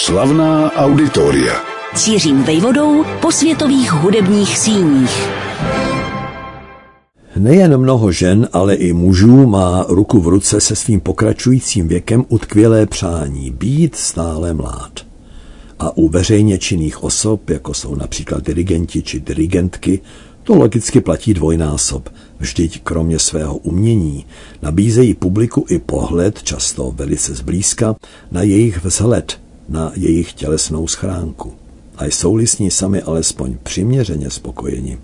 Slavná auditoria. Cířím vejvodou po světových hudebních síních. Nejen mnoho žen, ale i mužů má ruku v ruce se svým pokračujícím věkem utkvělé přání být stále mlád. A u veřejně činných osob, jako jsou například dirigenti či dirigentky, to logicky platí dvojnásob. Vždyť kromě svého umění nabízejí publiku i pohled, často velice zblízka, na jejich vzhled, na jejich tělesnou schránku. A jsou-li s ní sami alespoň přiměřeně spokojeni,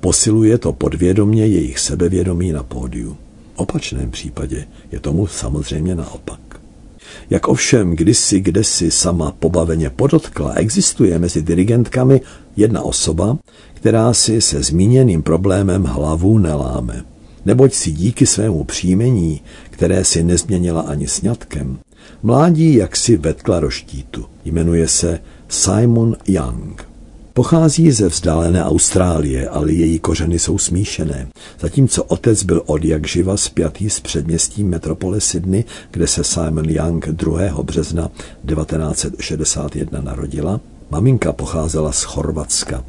posiluje to podvědomě jejich sebevědomí na pódiu. V opačném případě je tomu samozřejmě naopak. Jak ovšem kdysi kdesi sama pobaveně podotkla, existuje mezi dirigentkami jedna osoba, která si se zmíněným problémem hlavu neláme. Neboť si díky svému příjmení, které si nezměnila ani sňatkem, mládí jaksi vetkla do štítu. Jmenuje se Simon Young. Pochází ze vzdálené Austrálie, ale její kořeny jsou smíšené. Zatímco otec byl od jak živa spjatý s předměstím metropole Sydney, kde se Simon Young 2. března 1961 narodila, maminka pocházela z Chorvatska.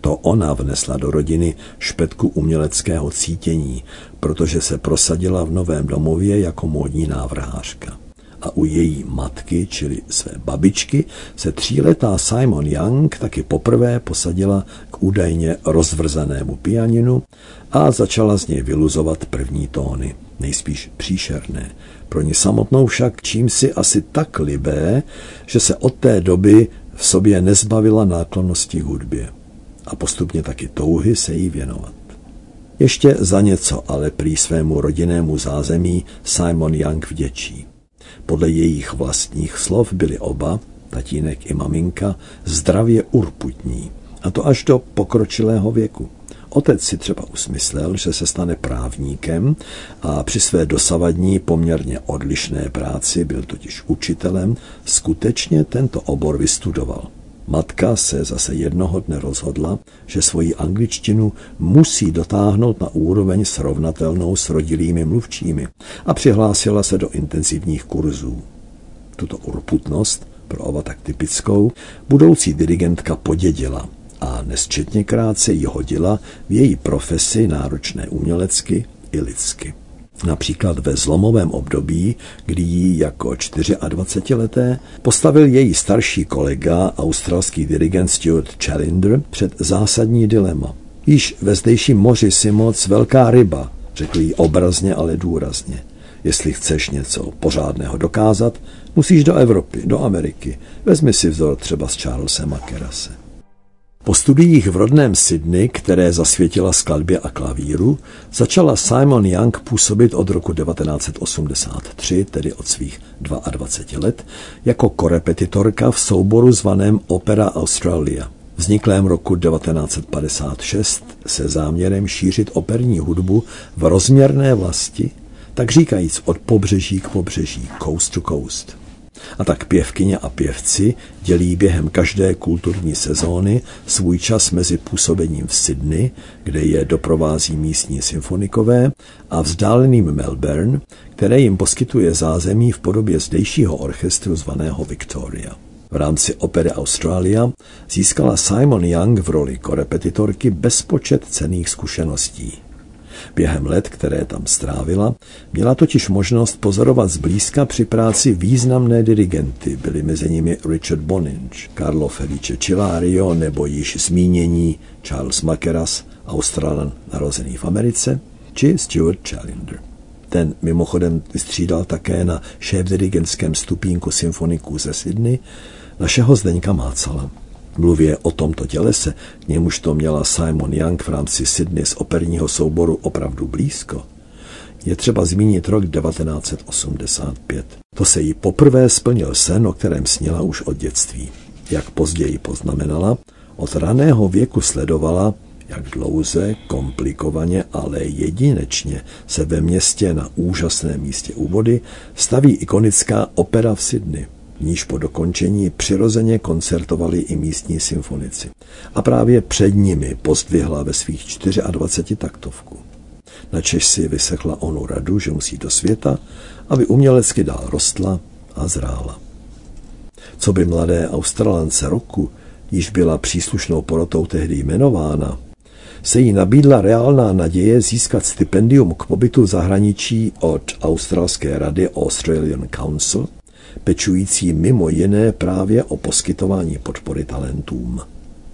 To ona vnesla do rodiny špetku uměleckého cítění, protože se prosadila v novém domově jako módní návrhářka a u její matky, čili své babičky, se tříletá Simon Young taky poprvé posadila k údajně rozvrzanému pianinu a začala z něj vyluzovat první tóny, nejspíš příšerné. Pro ní samotnou však čím si asi tak libé, že se od té doby v sobě nezbavila náklonnosti hudbě a postupně taky touhy se jí věnovat. Ještě za něco ale prý svému rodinnému zázemí Simon Young vděčí. Podle jejich vlastních slov byli oba, tatínek i maminka, zdravě urputní, a to až do pokročilého věku. Otec si třeba usmyslel, že se stane právníkem a při své dosavadní poměrně odlišné práci byl totiž učitelem, skutečně tento obor vystudoval. Matka se zase jednoho dne rozhodla, že svoji angličtinu musí dotáhnout na úroveň srovnatelnou s rodilými mluvčími a přihlásila se do intenzivních kurzů. Tuto urputnost, pro oba tak typickou, budoucí dirigentka podědila a nesčetněkrát se jí hodila v její profesi náročné umělecky i lidsky. Například ve zlomovém období, kdy jí jako 24-leté postavil její starší kolega, australský dirigent Stuart Challenger, před zásadní dilema. Již ve zdejším moři si moc velká ryba, řekl jí obrazně, ale důrazně. Jestli chceš něco pořádného dokázat, musíš do Evropy, do Ameriky. Vezmi si vzor třeba z Charlesa Makerase. Po studiích v rodném Sydney, které zasvětila skladbě a klavíru, začala Simon Young působit od roku 1983, tedy od svých 22 let, jako korepetitorka v souboru zvaném Opera Australia. Vzniklém roku 1956 se záměrem šířit operní hudbu v rozměrné vlasti, tak říkajíc od pobřeží k pobřeží, coast to coast. A tak pěvkyně a pěvci dělí během každé kulturní sezóny svůj čas mezi působením v Sydney, kde je doprovází místní symfonikové, a vzdáleným Melbourne, které jim poskytuje zázemí v podobě zdejšího orchestru zvaného Victoria. V rámci opery Australia získala Simon Young v roli korepetitorky bezpočet cených zkušeností. Během let, které tam strávila, měla totiž možnost pozorovat zblízka při práci významné dirigenty. Byli mezi nimi Richard Boninge, Carlo Felice Cilario nebo již zmínění Charles Makeras, Australan narozený v Americe, či Stuart Challenger. Ten mimochodem vystřídal také na šéf-dirigentském stupínku symfoniků ze Sydney našeho Zdeňka Mácala. Mluvě o tomto tělese, k němuž to měla Simon Young v rámci Sydney z operního souboru opravdu blízko, je třeba zmínit rok 1985. To se jí poprvé splnil sen, o kterém sněla už od dětství. Jak později poznamenala, od raného věku sledovala, jak dlouze, komplikovaně, ale jedinečně se ve městě na úžasném místě u vody staví ikonická opera v Sydney níž po dokončení přirozeně koncertovali i místní symfonici. A právě před nimi pozdvihla ve svých 24 taktovku. Načež si vysechla onu radu, že musí do světa, aby umělecky dál rostla a zrála. Co by mladé Australance roku, již byla příslušnou porotou tehdy jmenována, se jí nabídla reálná naděje získat stipendium k pobytu v zahraničí od Australské rady Australian Council, pečující mimo jiné právě o poskytování podpory talentům.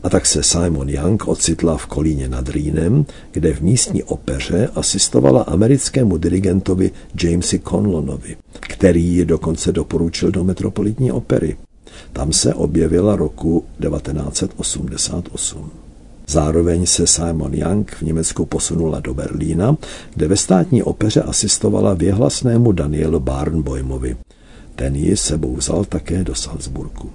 A tak se Simon Young ocitla v Kolíně nad Rýnem, kde v místní opeře asistovala americkému dirigentovi Jamesi Conlonovi, který ji dokonce doporučil do metropolitní opery. Tam se objevila roku 1988. Zároveň se Simon Young v Německu posunula do Berlína, kde ve státní opeře asistovala věhlasnému Danielu Barnboymovi. Ten ji sebou vzal také do Salzburgu.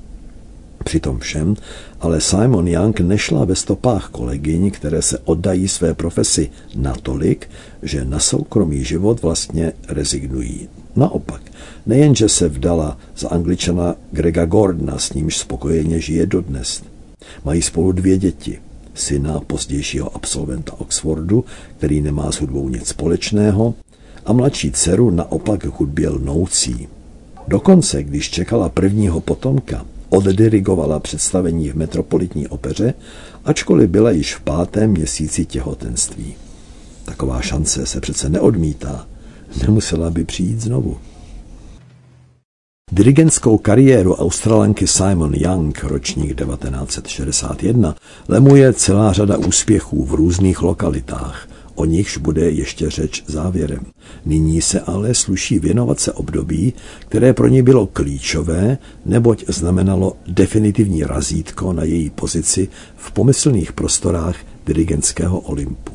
Přitom všem, ale Simon Young nešla ve stopách kolegyň, které se oddají své profesi natolik, že na soukromý život vlastně rezignují. Naopak, nejenže se vdala za angličana Grega Gordona, s nímž spokojeně žije dodnes. Mají spolu dvě děti. Syna pozdějšího absolventa Oxfordu, který nemá s hudbou nic společného, a mladší dceru naopak hudbě lnoucí. Dokonce, když čekala prvního potomka, oddirigovala představení v metropolitní opeře, ačkoliv byla již v pátém měsíci těhotenství. Taková šance se přece neodmítá. Nemusela by přijít znovu. Dirigentskou kariéru australanky Simon Young, ročník 1961, lemuje celá řada úspěchů v různých lokalitách – o nichž bude ještě řeč závěrem. Nyní se ale sluší věnovat se období, které pro ně bylo klíčové, neboť znamenalo definitivní razítko na její pozici v pomyslných prostorách dirigentského Olympu.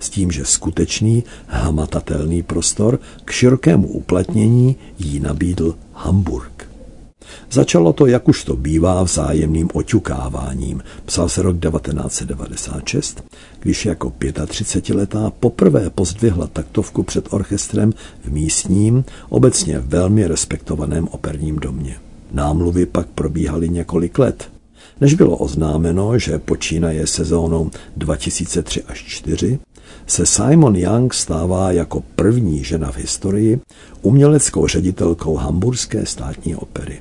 S tím, že skutečný, hamatatelný prostor k širokému uplatnění jí nabídl Hamburg. Začalo to, jak už to bývá, vzájemným oťukáváním. Psal se rok 1996, když jako 35-letá poprvé pozdvihla taktovku před orchestrem v místním, obecně velmi respektovaném operním domě. Námluvy pak probíhaly několik let, než bylo oznámeno, že počínaje sezónou 2003 až 4 se Simon Young stává jako první žena v historii uměleckou ředitelkou Hamburské státní opery.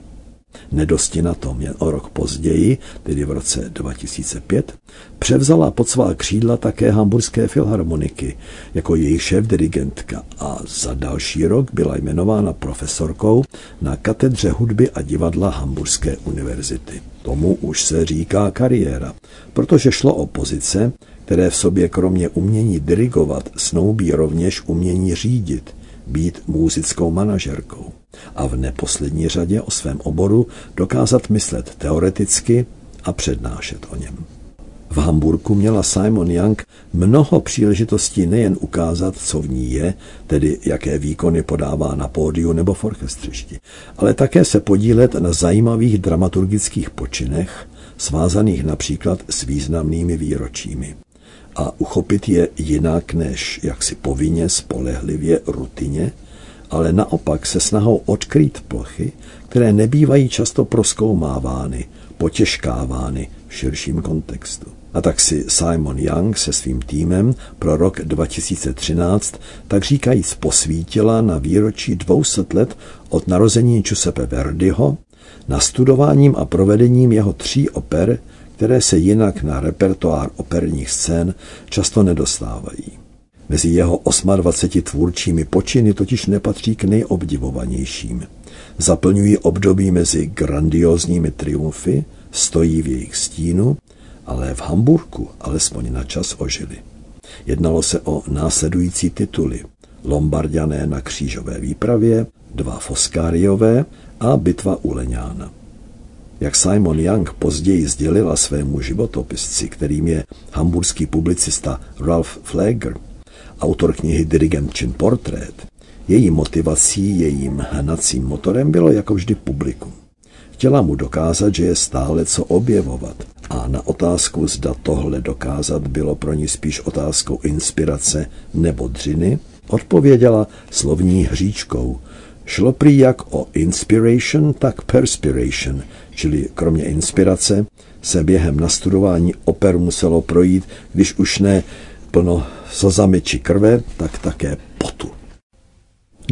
Nedosti na tom. Jen o rok později, tedy v roce 2005, převzala pod svá křídla také hamburské filharmoniky. Jako její šéf-dirigentka a za další rok byla jmenována profesorkou na katedře hudby a divadla Hamburské univerzity. Tomu už se říká kariéra, protože šlo o pozice, které v sobě kromě umění dirigovat snoubí rovněž umění řídit, být muzickou manažerkou a v neposlední řadě o svém oboru dokázat myslet teoreticky a přednášet o něm. V Hamburgu měla Simon Young mnoho příležitostí nejen ukázat, co v ní je, tedy jaké výkony podává na pódiu nebo v orchestřišti, ale také se podílet na zajímavých dramaturgických počinech, svázaných například s významnými výročími. A uchopit je jinak než jaksi povinně, spolehlivě, rutině, ale naopak se snahou odkrýt plochy, které nebývají často proskoumávány, potěžkávány v širším kontextu. A tak si Simon Young se svým týmem pro rok 2013 tak říkajíc posvítila na výročí 200 let od narození Giuseppe Verdiho nastudováním a provedením jeho tří oper, které se jinak na repertoár operních scén často nedostávají. Mezi jeho 28 tvůrčími počiny totiž nepatří k nejobdivovanějším. Zaplňují období mezi grandiózními triumfy, stojí v jejich stínu, ale v Hamburku alespoň na čas ožili. Jednalo se o následující tituly. Lombardiané na křížové výpravě, dva Foskáriové a bitva u Leňána. Jak Simon Young později sdělila svému životopisci, kterým je hamburský publicista Ralph Flager, autor knihy Dirigent čin portrét, její motivací, jejím hnacím motorem bylo jako vždy publikum. Chtěla mu dokázat, že je stále co objevovat a na otázku, zda tohle dokázat bylo pro ní spíš otázkou inspirace nebo dřiny, odpověděla slovní hříčkou. Šlo prý jak o inspiration, tak perspiration, čili kromě inspirace se během nastudování oper muselo projít, když už ne plno slzami či krve, tak také potu.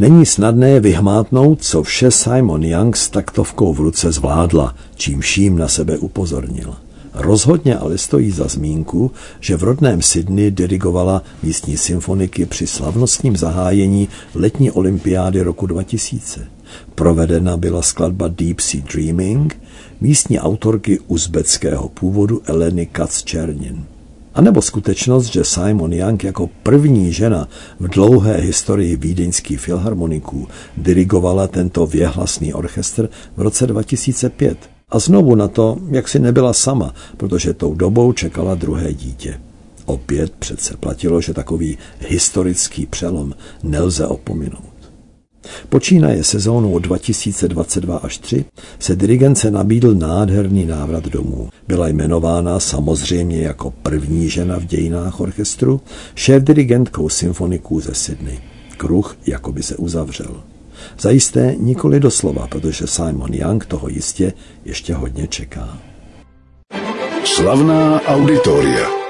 Není snadné vyhmátnout, co vše Simon Young s taktovkou v ruce zvládla, čím vším na sebe upozornil. Rozhodně ale stojí za zmínku, že v rodném Sydney dirigovala místní symfoniky při slavnostním zahájení letní olympiády roku 2000. Provedena byla skladba Deep Sea Dreaming místní autorky uzbeckého původu Eleny Kacčernin. A nebo skutečnost, že Simon Young jako první žena v dlouhé historii vídeňských filharmoniků dirigovala tento věhlasný orchestr v roce 2005. A znovu na to, jak si nebyla sama, protože tou dobou čekala druhé dítě. Opět přece platilo, že takový historický přelom nelze opominout. Počínaje sezónou 2022 až 3 se dirigence nabídl nádherný návrat domů. Byla jmenována samozřejmě jako první žena v dějinách orchestru, šéf-dirigentkou symfoniků ze Sydney. Kruh jakoby se uzavřel. Zajisté nikoli doslova, protože Simon Young toho jistě ještě hodně čeká. Slavná auditoria.